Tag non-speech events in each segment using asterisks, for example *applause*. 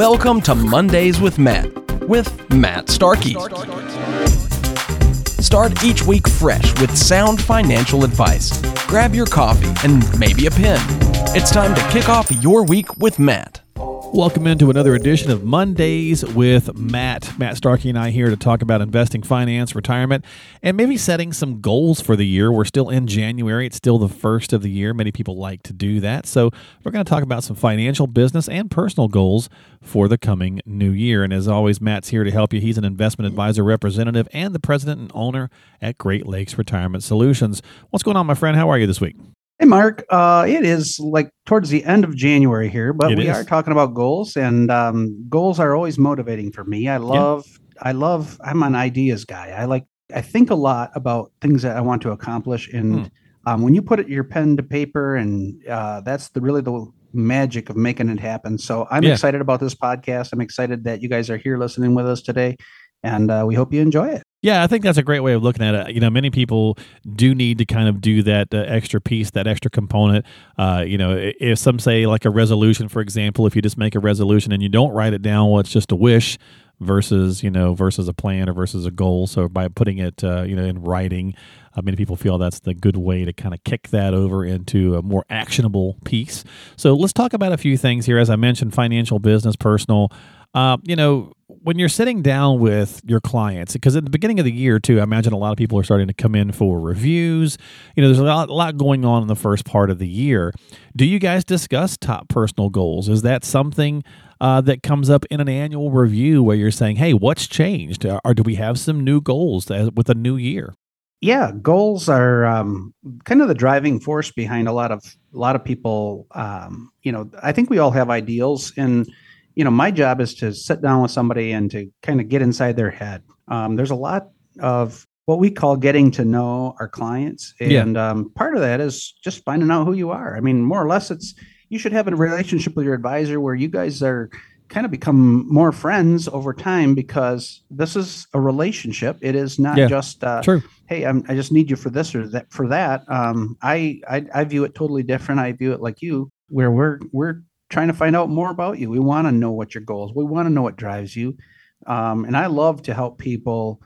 Welcome to Mondays with Matt, with Matt Starkey. Start each week fresh with sound financial advice. Grab your coffee and maybe a pen. It's time to kick off your week with Matt. Welcome into another edition of Mondays with Matt. Matt Starkey and I here to talk about investing, finance, retirement, and maybe setting some goals for the year. We're still in January. It's still the first of the year. Many people like to do that. So we're going to talk about some financial, business, and personal goals for the coming new year. And as always, Matt's here to help you. He's an investment advisor representative and the president and owner at Great Lakes Retirement Solutions. What's going on, my friend? How are you this week? Hey, Mark. Uh, it is like towards the end of January here, but It we is. are talking about goals, and um, goals are always motivating for me. I love, I love. I'm an ideas guy. I like. I think a lot about things that I want to accomplish, and Hmm. um, when you put it, your pen to paper, and uh, that's the really the magic of making it happen. So I'm Yeah. excited about this podcast. I'm excited that you guys are here listening with us today, and uh, we hope you enjoy it. Yeah, I think that's a great way of looking at it. You know, many people do need to kind of do that uh, extra piece, that extra component. Uh, you know, if some say like a resolution, for example, if you just make a resolution and you don't write it down, well, it's just a wish versus you know versus a plan or versus a goal. So by putting it, uh, you know, in writing, uh, many people feel that's the good way to kind of kick that over into a more actionable piece. So let's talk about a few things here. As I mentioned, financial, business, personal. Uh, you know, when you're sitting down with your clients, because at the beginning of the year too, I imagine a lot of people are starting to come in for reviews. You know, there's a lot, a lot going on in the first part of the year. Do you guys discuss top personal goals? Is that something uh, that comes up in an annual review where you're saying, "Hey, what's changed?" Or, or do we have some new goals with a new year? yeah goals are um, kind of the driving force behind a lot of a lot of people um, you know i think we all have ideals and you know my job is to sit down with somebody and to kind of get inside their head um, there's a lot of what we call getting to know our clients Yeah. and um, part of that is just finding out who you are i mean more or less it's you should have a relationship with your advisor where you guys are kind of become more friends over time because this is a relationship it is not Yeah. just uh, True. hey I'm, i just need you for this or that for that um, I, I i view it totally different i view it like you where we're we're trying to find out more about you we want to know what your goals we want to know what drives you um, and i love to help people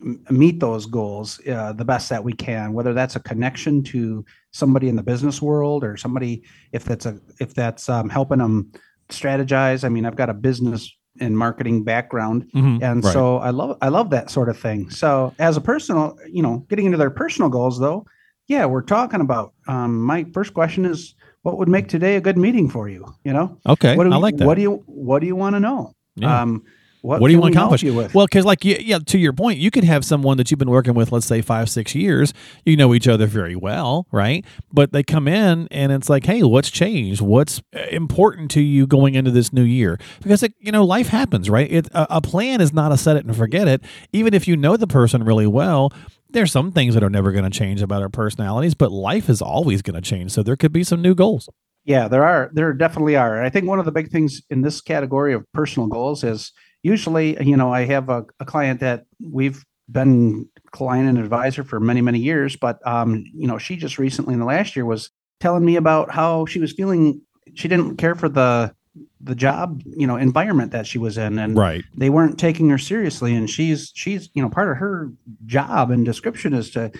m- meet those goals uh, the best that we can whether that's a connection to somebody in the business world or somebody if that's a if that's um, helping them strategize i mean i've got a business and marketing background Mhm. and Right. so i love i love that sort of thing so as a personal you know getting into their personal goals though yeah we're talking about um, my first question is what would make today a good meeting for you you know okay, what do I you, like that. what do you what do you want to know Yeah. um what, what do you want to accomplish? you with? Well, because like you, yeah, to your point, you could have someone that you've been working with, let's say five, six years. You know each other very well, right? But they come in and it's like, hey, what's changed? What's uh, important to you going into this new year? Because it, you know, life happens, right? It, a, a plan is not a set it and forget it. Even if you know the person really well. There's some things that are never going to change about our personalities, but life is always going to change. So there could be some new goals. Yeah, there are. There definitely are. I think one of the big things in this category of personal goals is usually, you know, I have a, a client that we've been client and advisor for many, many years, but um, you know, she just recently in the last year was telling me about how she was feeling. She didn't care for the the job, you know, environment that she was in, and Right. they weren't taking her seriously. And she's she's you know part of her job and description is to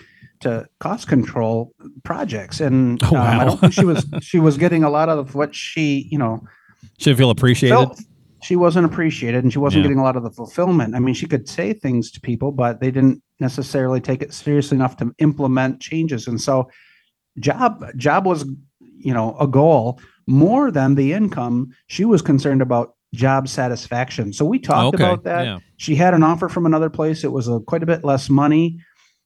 to cost control projects and *laughs* Oh, um, I don't think she was *laughs* she was getting a lot of what she you know Should feel appreciated. felt she wasn't appreciated and she wasn't Yeah. getting a lot of the fulfillment. I mean, she could say things to people, but they didn't necessarily take it seriously enough to implement changes. And so job job was you know a goal more than the income. She was concerned about job satisfaction. So we talked okay. about that Yeah. she had an offer from another place. It was a, quite a bit less money,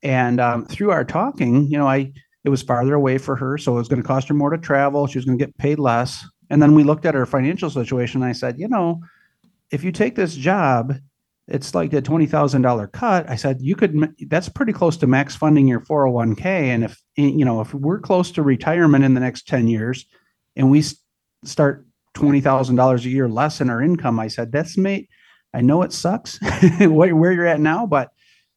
and um, through our talking, you know, I it was farther away for her, so it was going to cost her more to travel. She was going to get paid less. And then we looked at her financial situation. And I said, you know, if you take this job, it's like thousand dollar cut. I said you could, that's pretty close to max funding your four hundred one k. And if you know, if we're close to retirement in the next ten years, and we start twenty thousand dollars a year less in our income, I said that's mate, I know it sucks *laughs* where, where you're at now, but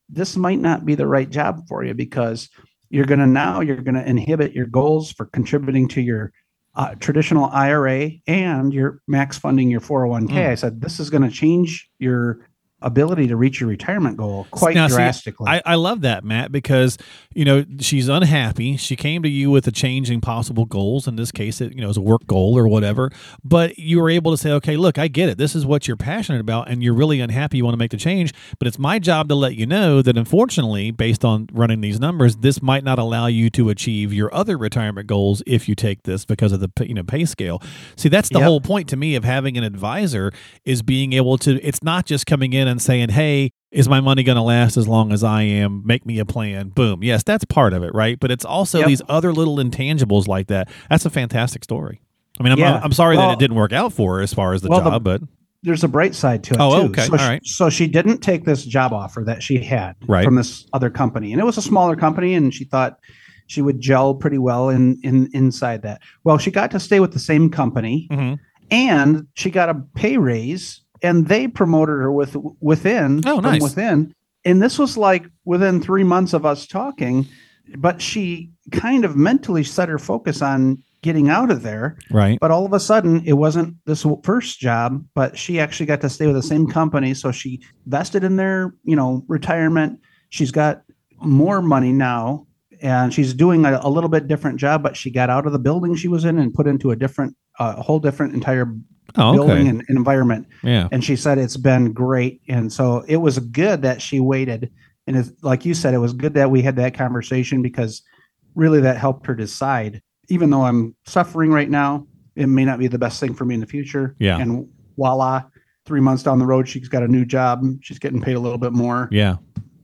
this might not be the right job for you because you're going to now you're going to inhibit your goals for contributing to your uh, traditional IRA and you're max funding your 401k. Mm. I said, this is going to change your ability to reach your retirement goal quite Now, see, drastically. I, I love that, Matt, because you know she's unhappy. She came to you with a change in possible goals. In this case, it you know is a work goal or whatever. But you were able to say, okay, look, I get it. This is what you're passionate about, and you're really unhappy. You want to make the change, but it's my job to let you know that unfortunately, based on running these numbers, this might not allow you to achieve your other retirement goals if you take this because of the you know pay scale. See, that's the Yep. whole point to me of having an advisor is being able to. It's not just coming in saying, hey is my money going to last as long as I am? Make me a plan. Boom. Yes, that's part of it, right? But it's also Yep. these other little intangibles like that. That's a fantastic story. I mean, I'm, Yeah. I'm sorry that it didn't work out for her as far as the Well, the- job, but There's a bright side to it Oh, too. okay. So, All she, right. so she didn't take this job offer that she had Right. from this other company, and it was a smaller company, and she thought she would gel pretty well in in inside that. Well, she got to stay with the same company, Mhm. and she got a pay raise, and they promoted her with within Oh, from nice. within. And this was like within three months of us talking, but she kind of mentally set her focus on getting out of there. right. But all of a sudden, it wasn't this first job, but she actually got to stay with the same company. So she vested in their, you know, retirement. She's got more money now, and she's doing a, a little bit different job. But she got out of the building she was in and put into a different, uh, a whole different entire Oh, building and, and environment. Yeah. And she said it's been great. And so it was good that she waited. And it's, like you said, it was good that we had that conversation because really that helped her decide. Even though I'm suffering right now, it may not be the best thing for me in the future. Yeah. And voila, three months down the road, she's got a new job. She's getting paid a little bit more Yeah.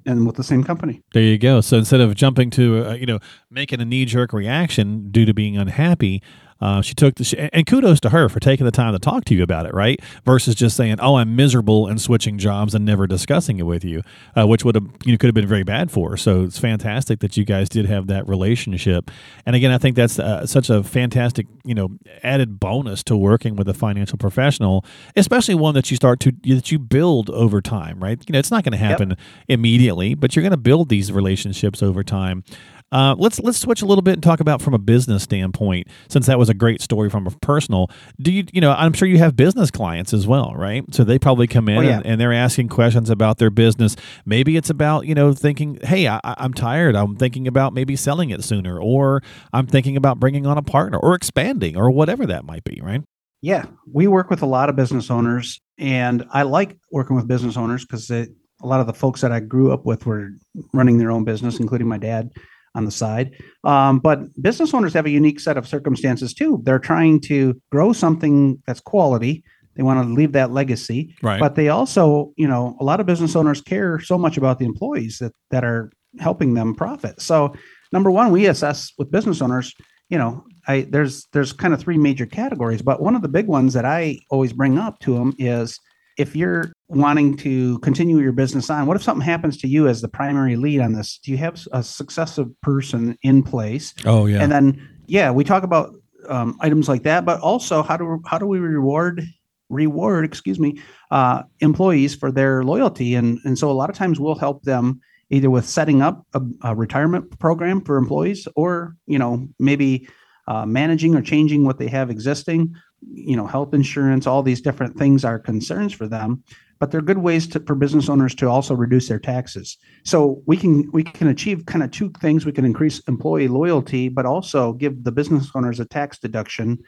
And with the same company. There you go. So instead of jumping to, uh, you know, making a knee jerk reaction due to being unhappy, uh, she took the, sh- and kudos to her for taking the time to talk to you about it, right? Versus just saying, oh, I'm miserable and switching jobs and never discussing it with you, uh, which would have, you know, could have been very bad for her. So it's fantastic that you guys did have that relationship. And again, I think that's uh, such a fantastic, you know, added bonus to working with a financial professional, especially one that you start to, that you build over time, right? You know, it's not going to happen immediately, but you're going to build these relationships over time. Uh, let's let's switch a little bit and talk about from a business standpoint, since that was a great story from a personal. Do you you know I'm sure you have business clients as well, right? So they probably come in Oh, yeah. and, and they're asking questions about their business. Maybe it's about you know thinking, hey, I, I'm tired. I'm thinking about maybe selling it sooner, or I'm thinking about bringing on a partner, or expanding, or whatever that might be, right? Yeah, we work with a lot of business owners, and I like working with business owners because a lot of the folks that I grew up with were running their own business, including my dad on the side. Um, but business owners have a unique set of circumstances too. They're trying to grow something that's quality. They want to leave that legacy, Right. but they also, you know, a lot of business owners care so much about the employees that that are helping them profit. So, number one, we assess with business owners. You know, I there's there's kind of three major categories, but one of the big ones that I always bring up to them is if you're wanting to continue your business on, what if something happens to you as the primary lead on this? Do you have a successive person in place? oh yeah. And then, yeah, we talk about um, items like that, but also how do how do we reward reward, excuse me, uh, employees for their loyalty? And and so a lot of times we'll help them either with setting up a, a retirement program for employees, or you know maybe uh, managing or changing what they have existing. You know, health insurance, all these different things are concerns for them but they're good ways to, for business owners to also reduce their taxes. So we can we can achieve kind of two things. We can increase employee loyalty, but also give the business owners a tax deduction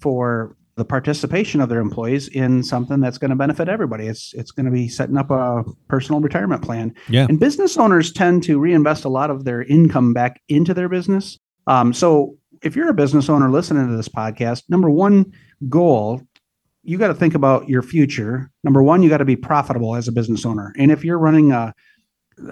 for the participation of their employees in something that's going to benefit everybody. It's it's going to be setting up a personal retirement plan. Yeah. And business owners tend to reinvest a lot of their income back into their business. Um, so if you're a business owner listening to this podcast, number one goal you got to think about your future. Number one, you got to be profitable as a business owner. And if you're running a,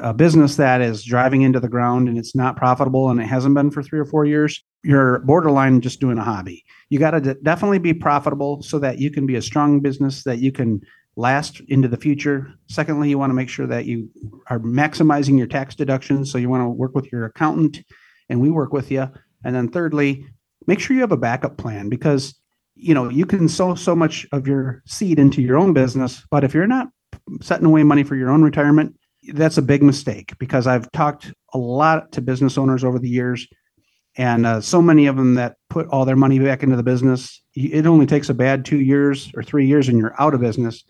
a business that is driving into the ground and it's not profitable and it hasn't been for three or four years, you're borderline just doing a hobby. You got to definitely be profitable so that you can be a strong business that you can last into the future. Secondly, you want to make sure that you are maximizing your tax deductions. So you want to work with your accountant and we work with you. And then thirdly, make sure you have a backup plan because you know you can sow so much of your seed into your own business but if you're not setting away money for your own retirement that's a big mistake because i've talked a lot to business owners over the years And uh, so many of them that put all their money back into the business, it only takes a bad two years or three years and you're out of business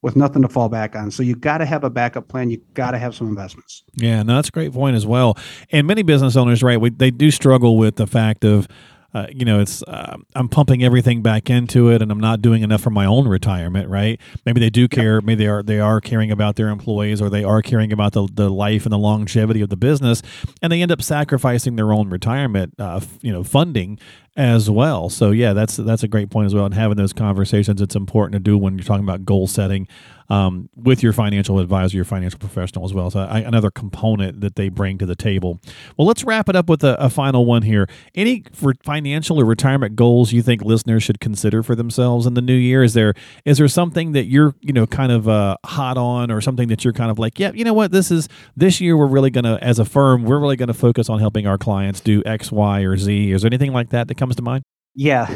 with nothing to fall back on. So you've got to have a backup plan. You got to have some investments. Yeah, no, that's a great point as well. And many business owners, right, we, they do struggle with the fact of uh, you know, it's uh, I'm pumping everything back into it, and I'm not doing enough for my own retirement. Right? Maybe they do care. Maybe they are they are caring about their employees, or they are caring about the, the life and the longevity of the business, and they end up sacrificing their own retirement, uh, you know, funding as well. So yeah, that's that's a great point as well. And having those conversations, it's important to do when you're talking about goal setting um, with your financial advisor, your financial professional as well. So I, another component that they bring to the table. Well, let's wrap it up with a, a final one here. Any for financial or retirement goals you think listeners should consider for themselves in the new year? Is there is there something that you're you know kind of uh, hot on, or something that you're kind of like, yeah, you know what, this is this year we're really gonna as a firm we're really gonna focus on helping our clients do X, Y, or Z. Is there anything like that that comes comes to mind? Yeah,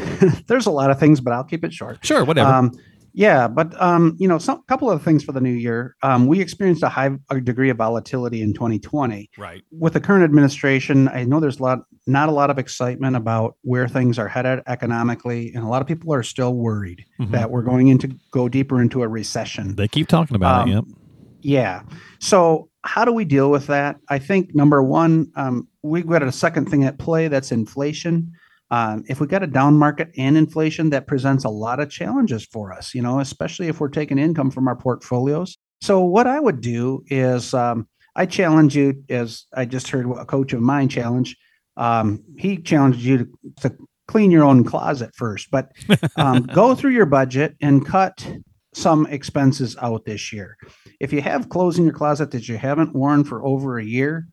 *laughs* there's a lot of things, but I'll keep it short. Sure, whatever. Um, yeah, but um, you know, some couple of things for the new year. Um, we experienced a high degree of volatility in 2020. Right. With the current administration, I know there's a lot, not a lot of excitement about where things are headed economically, and a lot of people are still worried mm-hmm. that we're going into go deeper into a recession. They keep talking about it. Um, yep. Yeah. So how do we deal with that? I think number one, um, we've got a second thing at play that's inflation. Um, if we got a down market and inflation, that presents a lot of challenges for us, you know, especially if we're taking income from our portfolios. So, what I would do is um, I challenge you, as I just heard a coach of mine challenge. Um, he challenged you to, to, clean your own closet first, but um, *laughs* go through your budget and cut some expenses out this year. If you have clothes in your closet that you haven't worn for over a year,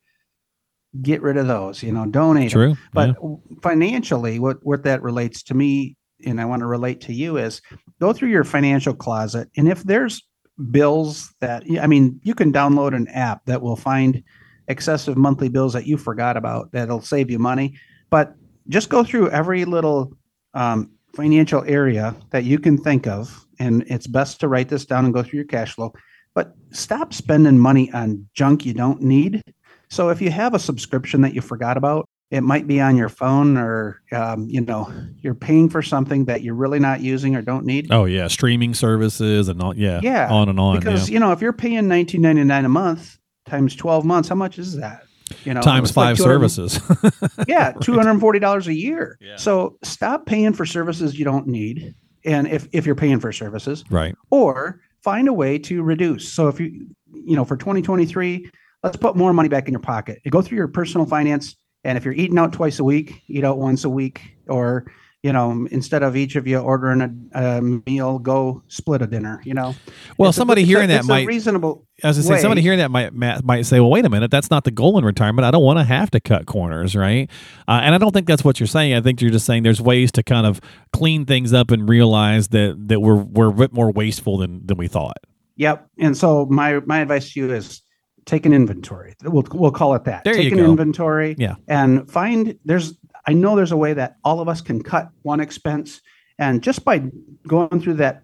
get rid of those, you know, donate. True. Them. But yeah. financially, what, what that relates to me and I want to relate to you is go through your financial closet. And if there's bills that, I mean, you can download an app that will find excessive monthly bills that you forgot about that'll save you money. But just go through every little um, financial area that you can think of. And it's best to write this down and go through your cash flow. But stop spending money on junk you don't need so if you have a subscription that you forgot about, it might be on your phone or um, you know you're paying for something that you're really not using or don't need. Oh yeah. Streaming services and all yeah yeah on and on because yeah. you know if you're paying 19.99 a month times 12 months how much is that? You know times five like services. *laughs* Yeah $240 a year. Yeah. so stop paying for services you don't need and if, if you're paying for services. Right. Or find a way to reduce. So if you you know for 2023 let's put more money back in your pocket. You go through your personal finance, and if you're eating out twice a week, eat out once a week, or you know, instead of each of you ordering a, a meal, go split a dinner. You know. Well, it's somebody a, hearing that might reasonable. As I say, somebody hearing that might might say, "Well, wait a minute, that's not the goal in retirement. I don't want to have to cut corners, right?" Uh, and I don't think that's what you're saying. I think you're just saying there's ways to kind of clean things up and realize that that we're we're a bit more wasteful than than we thought. Yep. And so my my advice to you is take an inventory. We'll we'll call it that. There take an go. inventory. Yeah. And find there's I know there's a way that all of us can cut one expense. And just by going through that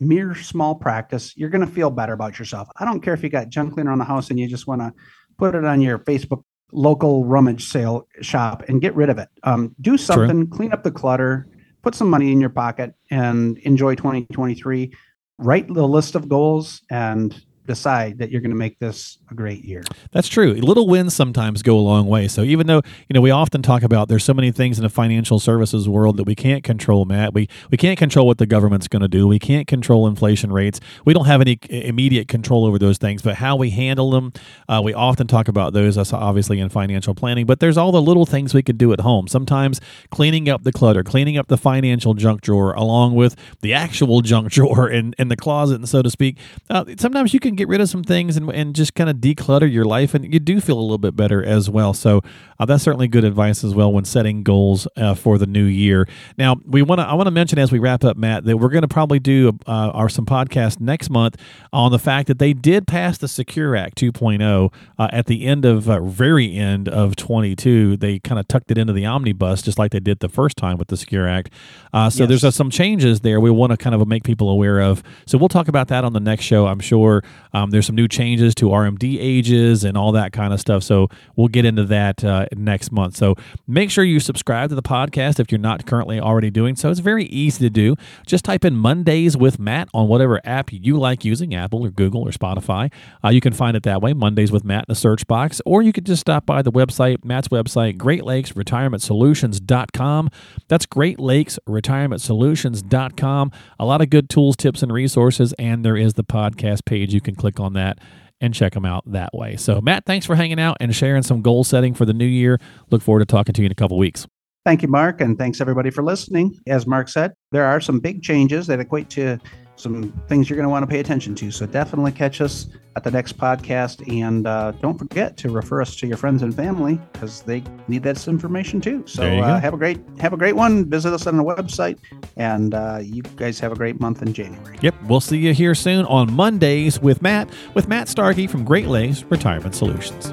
mere small practice, you're going to feel better about yourself. I don't care if you got junk cleaner on the house and you just want to put it on your Facebook local rummage sale shop and get rid of it. Um, do something, True. clean up the clutter, put some money in your pocket, and enjoy 2023. Write the list of goals and decide that you're going to make this a great year. That's true. Little wins sometimes go a long way. So even though you know we often talk about there's so many things in the financial services world that we can't control, Matt. We we can't control what the government's going to do. We can't control inflation rates. We don't have any immediate control over those things. But how we handle them, uh, we often talk about those. Obviously in financial planning. But there's all the little things we could do at home. Sometimes cleaning up the clutter, cleaning up the financial junk drawer, along with the actual junk *laughs* drawer in in the closet, and so to speak. Uh, sometimes you can get rid of some things and, and just kind of declutter your life, and you do feel a little bit better as well. So uh, that's certainly good advice as well when setting goals uh, for the new year. Now we want to I want to mention as we wrap up, Matt, that we're going to probably do uh, our some podcast next month on the fact that they did pass the Secure Act 2.0 uh, at the end of uh, very end of 22. They kind of tucked it into the omnibus just like they did the first time with the Secure Act. Uh, so yes. there's some changes there we want to kind of make people aware of. So we'll talk about that on the next show, I'm sure. Um, there's some new changes to RMD ages and all that kind of stuff. So we'll get into that uh, next month. So make sure you subscribe to the podcast if you're not currently already doing so. It's very easy to do. Just type in Mondays with Matt on whatever app you like using, Apple or Google or Spotify. Uh, you can find it that way, Mondays with Matt in the search box, or you could just stop by the website, Matt's website, Great Lakes Retirement Solutions.com. That's Great Lakes Retirement Solutions.com. A lot of good tools, tips, and resources, and there is the podcast page. You can click on that and check them out that way. So, Matt, thanks for hanging out and sharing some goal setting for the new year. Look forward to talking to you in a couple weeks. Thank you, Mark, and thanks everybody for listening. As Mark said, there are some big changes that equate to some things you're going to want to pay attention to. So definitely catch us at the next podcast. And uh, don't forget to refer us to your friends and family because they need that information too. So uh, have a great have a great one. Visit us on our website, and uh, you guys have a great month in January. Yep, we'll see you here soon on Mondays with Matt with Matt Starkey from Great Lakes Retirement Solutions.